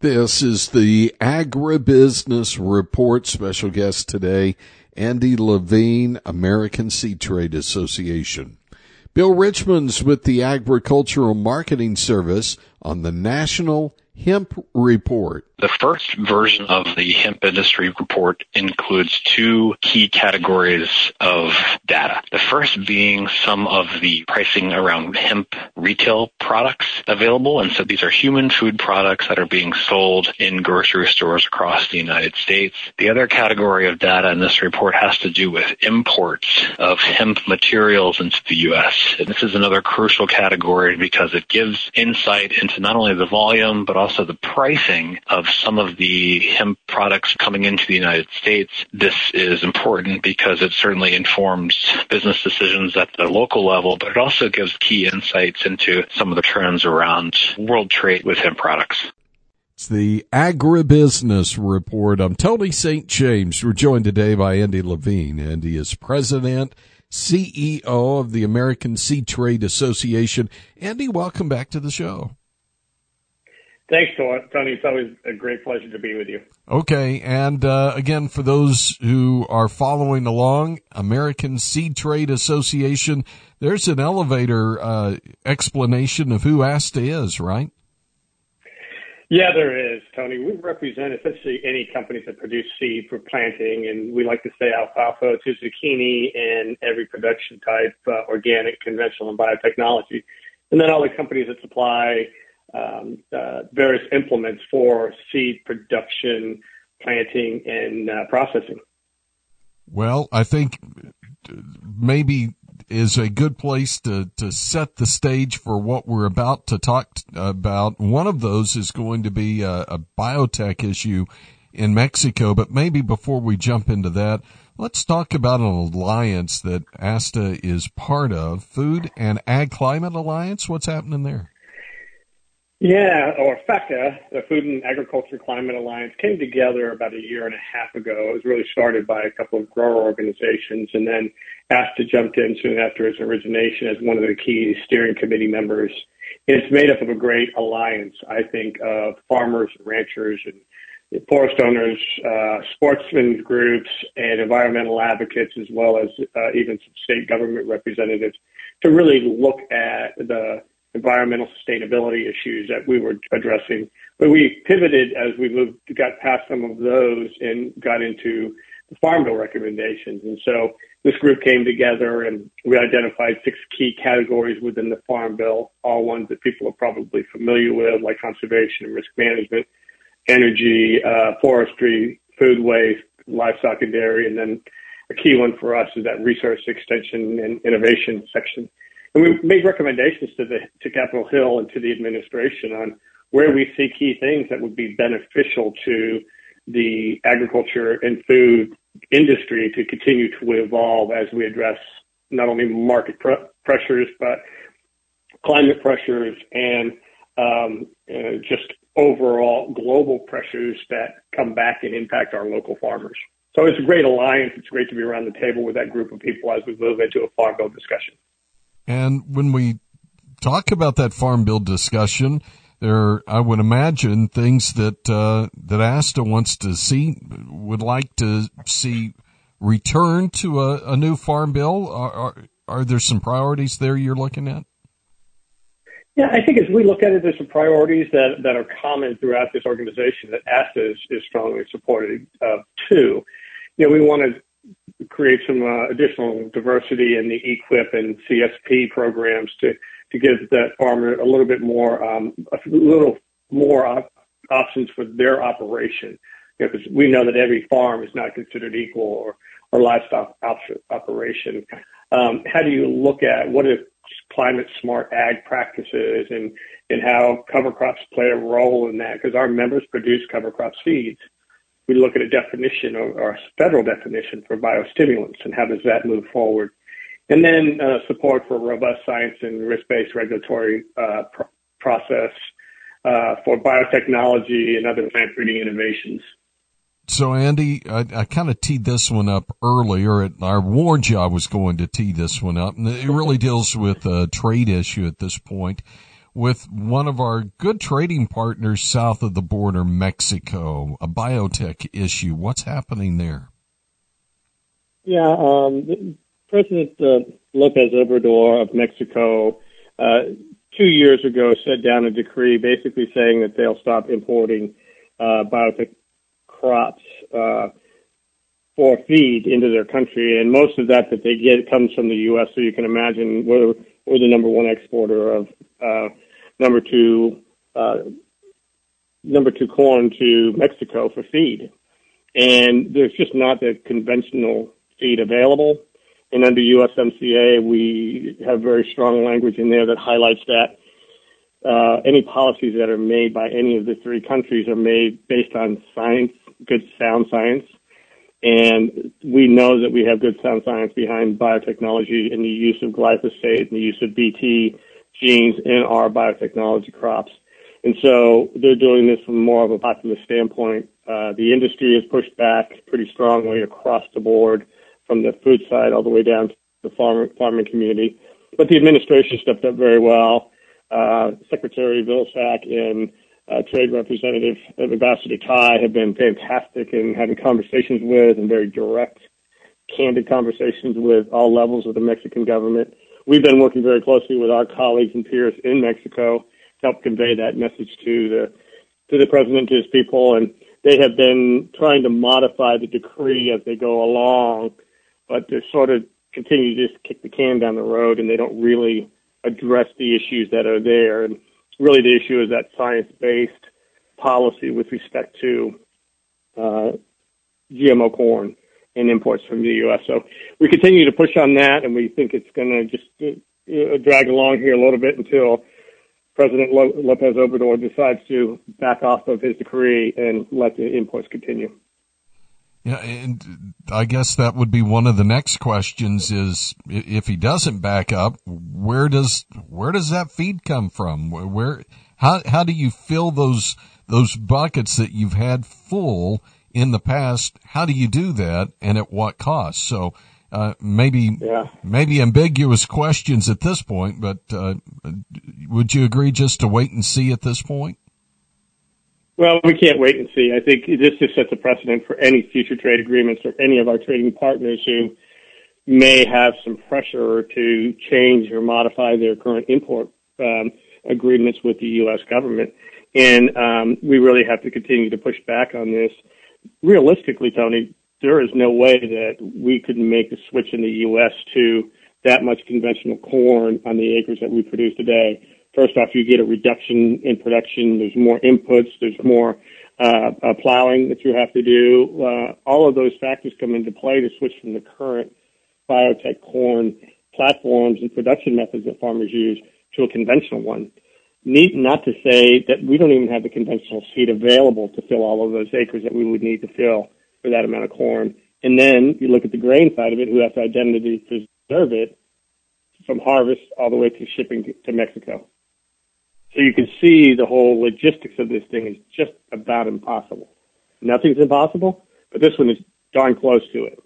This is the Agribusiness Report. Special guest today, Andy Levine, American Seed Trade Association. Bill Richmond's with the Agricultural Marketing Service on the National Hemp Report. The first version of the hemp industry report includes two key categories of data. The first being some of the pricing around hemp retail products available. And so these are human food products that are being sold in grocery stores across the United States. The other category of data in this report has to do with imports of hemp materials into the U.S. And this is another crucial category because it gives insight into not only the volume, but also the pricing of some of the hemp products coming into the United States. This is important because it certainly informs business decisions at the local level, but it also gives key insights into some of the trends around world trade with hemp products. It's the Agribusiness Report. I'm Tony St. James. We're joined today by Andy Levine. Andy is president, CEO of the American Seed Trade Association. Andy, welcome back to the show. Thanks, Tony. It's always a great pleasure to be with you. Okay. And uh, again, for those who are following along, American Seed Trade Association, there's an elevator uh, explanation of who ASTA is, right? Yeah, there is, Tony. We represent essentially any companies that produce seed for planting, and we like to say alfalfa to zucchini and every production type, uh, organic, conventional, and biotechnology. And then all the companies that supply various implements for seed production, planting, and uh, processing. Well, I think maybe is a good place to, to set the stage for what we're about to talk about. One of those is going to be a, a biotech issue in Mexico, but maybe before we jump into that, let's talk about an alliance that ASTA is part of, Food and Ag Climate Alliance. What's happening there? Yeah, or FACA, the Food and Agriculture Climate Alliance, came together about a year and a half ago. It was really started by a couple of grower organizations, and then ASTA jumped in soon after its origination as one of the key steering committee members. It's made up of a great alliance, I think, of farmers, and ranchers, and forest owners, uh, sportsmen groups, and environmental advocates, as well as uh, even some state government representatives, to really look at the environmental sustainability issues that we were addressing. But we pivoted as we moved, got past some of those and got into the Farm Bill recommendations. And so this group came together and we identified six key categories within the Farm Bill, all ones that people are probably familiar with, like conservation and risk management, energy, uh, forestry, food waste, livestock and dairy, and then a key one for us is that research extension and innovation section. And we made recommendations to the to Capitol Hill and to the administration on where we see key things that would be beneficial to the agriculture and food industry to continue to evolve as we address not only market pr- pressures but climate pressures and um, uh, just overall global pressures that come back and impact our local farmers. So it's a great alliance. It's great to be around the table with that group of people as we move into a farm bill discussion. And when we talk about that farm bill discussion, there, I would imagine things that, uh, that ASTA wants to see, would like to see return to a, a new farm bill. Are, are, are there some priorities there you're looking at? Yeah, I think as we look at it, there's some priorities that, that are common throughout this organization that ASTA is, is strongly supported of too. You know, we want to create some uh, additional diversity in the EQIP and CSP programs to give that farmer a little bit more um, a little more op- options for their operation. Because we know that every farm is not considered equal or, or livestock op- operation. Um, how do you look at what are climate smart ag practices and and how cover crops play a role in that? Because our members produce cover crop seeds we look at a definition or, a federal definition for biostimulants and how does that move forward. And then uh, support for robust science and risk-based regulatory uh, pr- process uh, for biotechnology and other plant breeding innovations. So, Andy, I, I kind of teed this one up earlier. At, I warned you I was going to tee this one up, and it really deals with a trade issue at this point. With one of our good trading partners south of the border, Mexico, a biotech issue. What's happening there? Yeah, um, President uh, Lopez Obrador of Mexico uh, two years ago set down a decree basically saying that they'll stop importing uh, biotech crops uh, for feed into their country, and most of that that they get comes from the U.S. So you can imagine we're we're the number one exporter of uh, number two uh, number two corn to Mexico for feed, and there's just not the conventional feed available. And under USMCA, we have very strong language in there that highlights that uh, any policies that are made by any of the three countries are made based on science, good sound science. And we know that we have good sound science behind biotechnology and the use of glyphosate and the use of BT genes in our biotechnology crops. And so they're doing this from more of a populist standpoint. Uh, the industry has pushed back pretty strongly across the board from the food side all the way down to the farm, farming community. But the administration stepped up very well. Uh, Secretary Vilsack and uh, Trade Representative Ambassador Tai have been fantastic in having conversations with and very direct, candid conversations with all levels of the Mexican government. We've been working very closely with our colleagues and peers in Mexico to help convey that message to the to the president to his people, and they have been trying to modify the decree as they go along but they sort of continue to just kick the can down the road and they don't really address the issues that are there. And really the issue is that science-based policy with respect to uh, GMO corn and imports from the U.S. So we continue to push on that, and we think it's going to just uh, drag along here a little bit until President Lopez Obrador decides to back off of his decree and let the imports continue. Yeah, and I guess that would be one of the next questions is if he doesn't back up, where does where does that feed come from? Where how how do you fill those those buckets that you've had full in the past? How do you do that and at what cost? So uh, maybe yeah. maybe ambiguous questions at this point, but uh, would you agree just to wait and see at this point? Well, we can't wait and see. I think this just sets a precedent for any future trade agreements or any of our trading partners who may have some pressure to change or modify their current import um, agreements with the U.S. government. And um, we really have to continue to push back on this. Realistically, Tony, there is no way that we could make a switch in the U.S. to that much conventional corn on the acres that we produce today First off, you get a reduction in production. There's more inputs. There's more uh, uh, plowing that you have to do. Uh, all of those factors come into play to switch from the current biotech corn platforms and production methods that farmers use to a conventional one. Need not to say that we don't even have the conventional seed available to fill all of those acres that we would need to fill for that amount of corn. And then you look at the grain side of it, who has to identity preserve it from harvest all the way to shipping to Mexico. So you can see the whole logistics of this thing is just about impossible. Nothing's impossible, but this one is darn close to it.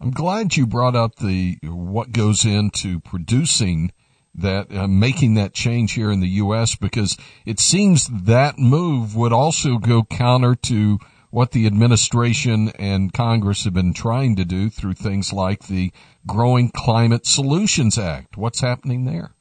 I'm glad you brought up the what goes into producing that uh, making that change here in the U.S. because it seems that move would also go counter to what the administration and Congress have been trying to do through things like the Growing Climate Solutions Act. What's happening there?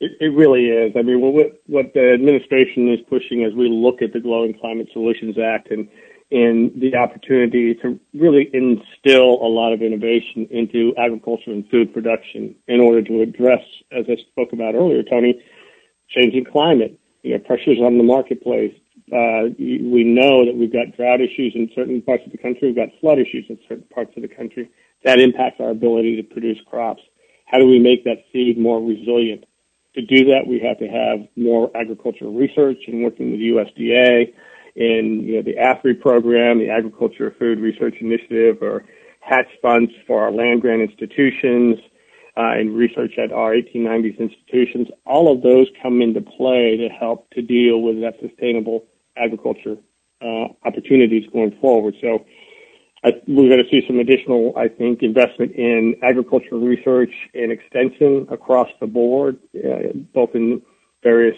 It, it really is. I mean, what what the administration is pushing as we look at the Growing Climate Solutions Act and and the opportunity to really instill a lot of innovation into agriculture and food production in order to address, as I spoke about earlier, Tony, changing climate, you know, pressures on the marketplace. Uh, we know that we've got drought issues in certain parts of the country. We've got flood issues in certain parts of the country. That impacts our ability to produce crops. How do we make that seed more resilient? To do that, we have to have more agricultural research and working with USDA in you know, the AFRI program, the Agriculture Food Research Initiative, or hatch funds for our land grant institutions uh, and research at our 1890s institutions. All of those come into play to help to deal with that sustainable agriculture uh, opportunities going forward. So we're going to see some additional, I think, investment in agricultural research and extension across the board, uh, both in various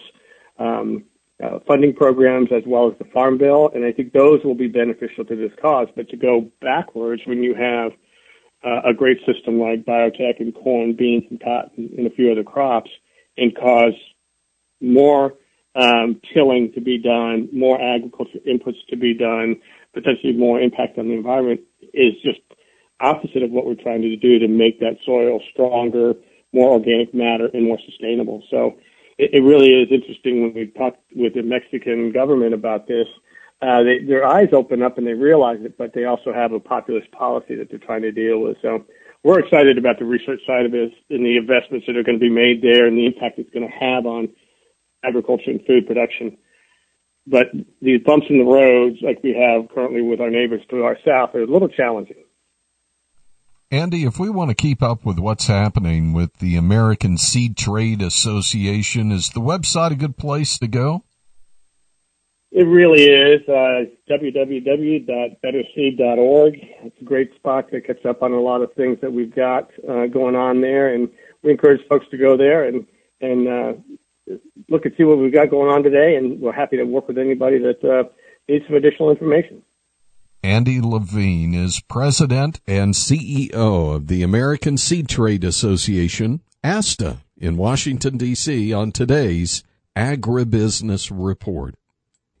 um, uh, funding programs as well as the Farm Bill, and I think those will be beneficial to this cause. But to go backwards when you have uh, a great system like biotech and corn, beans, and cotton, and a few other crops, and cause more um, tilling to be done, more agriculture inputs to be done, potentially more impact on the environment is just opposite of what we're trying to do to make that soil stronger, more organic matter, and more sustainable. So it, it really is interesting when we talk with the Mexican government about this. Uh, they, their eyes open up and they realize it, but they also have a populist policy that they're trying to deal with. So we're excited about the research side of this and the investments that are going to be made there and the impact it's going to have on agriculture and food production. But these bumps in the roads, like we have currently with our neighbors to our south, are a little challenging. Andy, if we want to keep up with what's happening with the American Seed Trade Association, is the website a good place to go? It really is. Uh, www.betterseed.org. It's a great spot that catch up on a lot of things that we've got uh, going on there, and we encourage folks to go there and and uh, look and see what we've got going on today, and we're happy to work with anybody that uh, needs some additional information. Andy Levine is president and CEO of the American Seed Trade Association, ASTA, in Washington, D.C., on today's Agribusiness Report.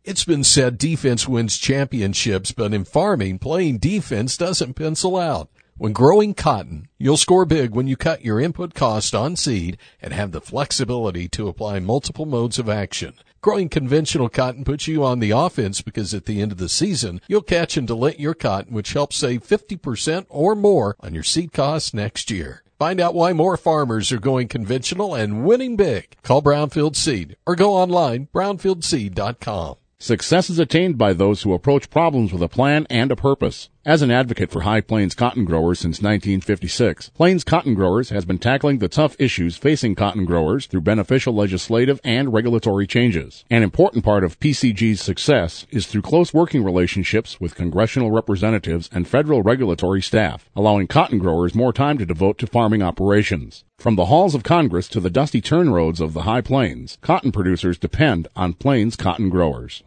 It's been said defense wins championships, but in farming, playing defense doesn't pencil out. When growing cotton, you'll score big when you cut your input cost on seed and have the flexibility to apply multiple modes of action. Growing conventional cotton puts you on the offense because at the end of the season, you'll catch and delint your cotton, which helps save 50% or more on your seed costs next year. Find out why more farmers are going conventional and winning big. Call Brownfield Seed or go online, brownfieldseed.com. Success is attained by those who approach problems with a plan and a purpose. As an advocate for High Plains cotton growers since 1956, Plains Cotton Growers has been tackling the tough issues facing cotton growers through beneficial legislative and regulatory changes. An important part of PCG's success is through close working relationships with congressional representatives and federal regulatory staff, allowing cotton growers more time to devote to farming operations. From the halls of Congress to the dusty turn roads of the High Plains, cotton producers depend on Plains cotton growers.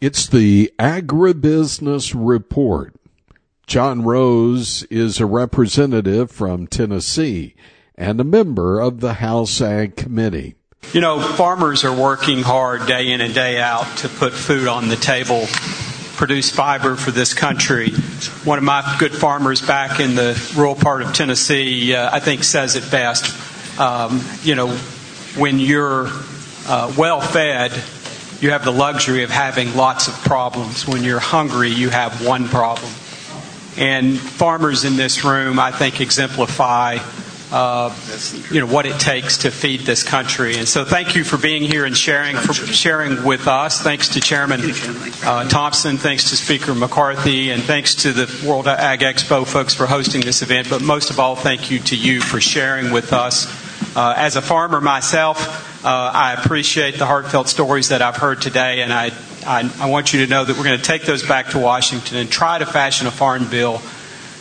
It's the Agribusiness Report. John Rose is a representative from Tennessee and a member of the House Ag Committee. You know, farmers are working hard day in and day out to put food on the table, produce fiber for this country. One of my good farmers back in the rural part of Tennessee, uh, I think, says it best. Um, you know, when you're uh, well fed, you have the luxury of having lots of problems. When you're hungry, you have one problem. And farmers in this room, I think, exemplify uh, you know what it takes to feed this country. And so, thank you for being here and sharing for sharing with us. Thanks to Chairman uh, Thompson, thanks to Speaker McCarthy, and thanks to the World Ag Expo folks for hosting this event. But most of all, thank you to you for sharing with us. Uh, as a farmer myself, uh, I appreciate the heartfelt stories that I've heard today, and I, I, I want you to know that we're going to take those back to Washington and try to fashion a farm bill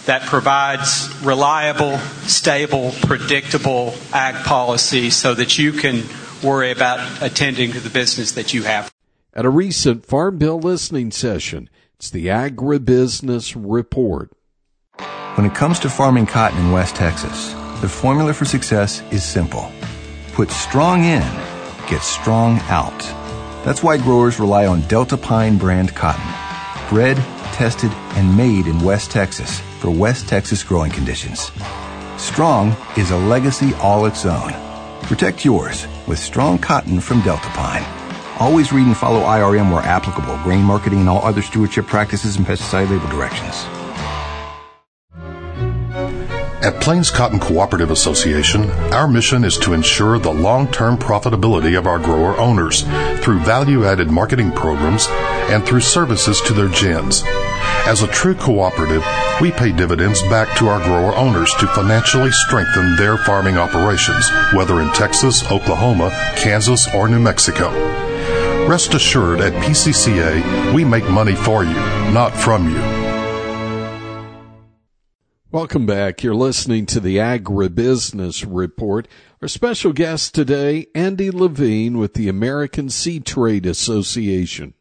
that provides reliable, stable, predictable ag policy so that you can worry about attending to the business that you have. At a recent Farm Bill listening session, it's the Agribusiness Report. When it comes to farming cotton in West Texas, the formula for success is simple Put strong in, get strong out. That's why growers rely on Delta Pine brand cotton. Bred, tested, and made in West Texas for West Texas growing conditions. Strong is a legacy all its own. Protect yours with strong cotton from Delta Pine. Always read and follow IRM where applicable, grain marketing and all other stewardship practices and pesticide label directions. At Plains Cotton Cooperative Association, our mission is to ensure the long-term profitability of our grower owners through value-added marketing programs and through services to their gins. As a true cooperative, we pay dividends back to our grower owners to financially strengthen their farming operations, whether in Texas, Oklahoma, Kansas, or New Mexico. Rest assured at PCCA, we make money for you, not from you. Welcome back. You're listening to the Agribusiness Report. Our special guest today, Andy Levine with the American Seed Trade Association.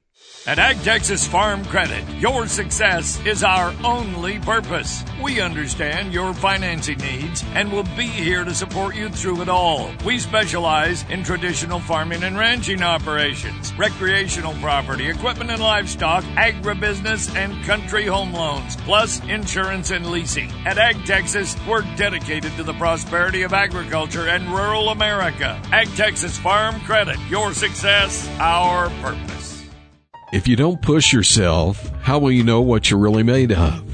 At Ag Texas Farm Credit, your success is our only purpose. We understand your financing needs and will be here to support you through it all. We specialize in traditional farming and ranching operations, recreational property, equipment and livestock, agribusiness, and country home loans, plus insurance and leasing. At Ag Texas, we're dedicated to the prosperity of agriculture and rural America. Ag Texas Farm Credit, your success, our purpose. If you don't push yourself, how will you know what you're really made of?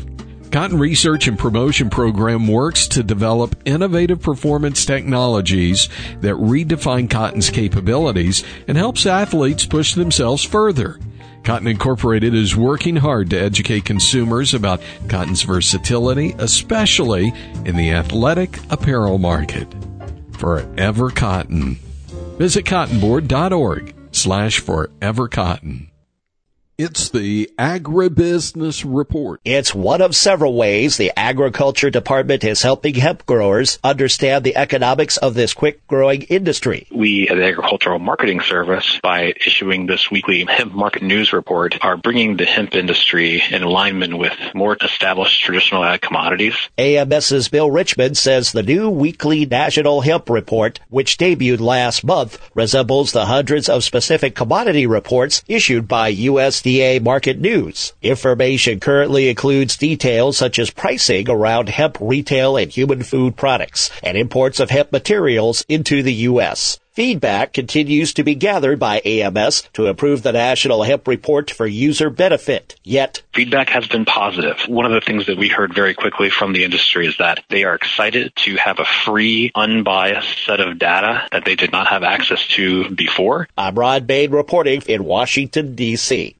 Cotton Research and Promotion Program works to develop innovative performance technologies that redefine cotton's capabilities and helps athletes push themselves further. Cotton Incorporated is working hard to educate consumers about cotton's versatility, especially in the athletic apparel market. Forever Cotton. Visit cottonboard.org slash forever cotton. It's the Agribusiness Report. It's one of several ways the Agriculture Department is helping hemp growers understand the economics of this quick growing industry. We at the Agricultural Marketing Service, by issuing this weekly hemp market news report, are bringing the hemp industry in alignment with more established traditional ag commodities. AMS's Bill Richmond says the new weekly National Hemp Report, which debuted last month, resembles the hundreds of specific commodity reports issued by USDA USDA market news. Information currently includes details such as pricing around hemp retail and human food products and imports of hemp materials into the U.S. Feedback continues to be gathered by AMS to improve the National Hemp Report for user benefit. Yet, feedback has been positive. One of the things that we heard very quickly from the industry is that they are excited to have a free, unbiased set of data that they did not have access to before. I'm Rod Bain reporting in Washington, D.C.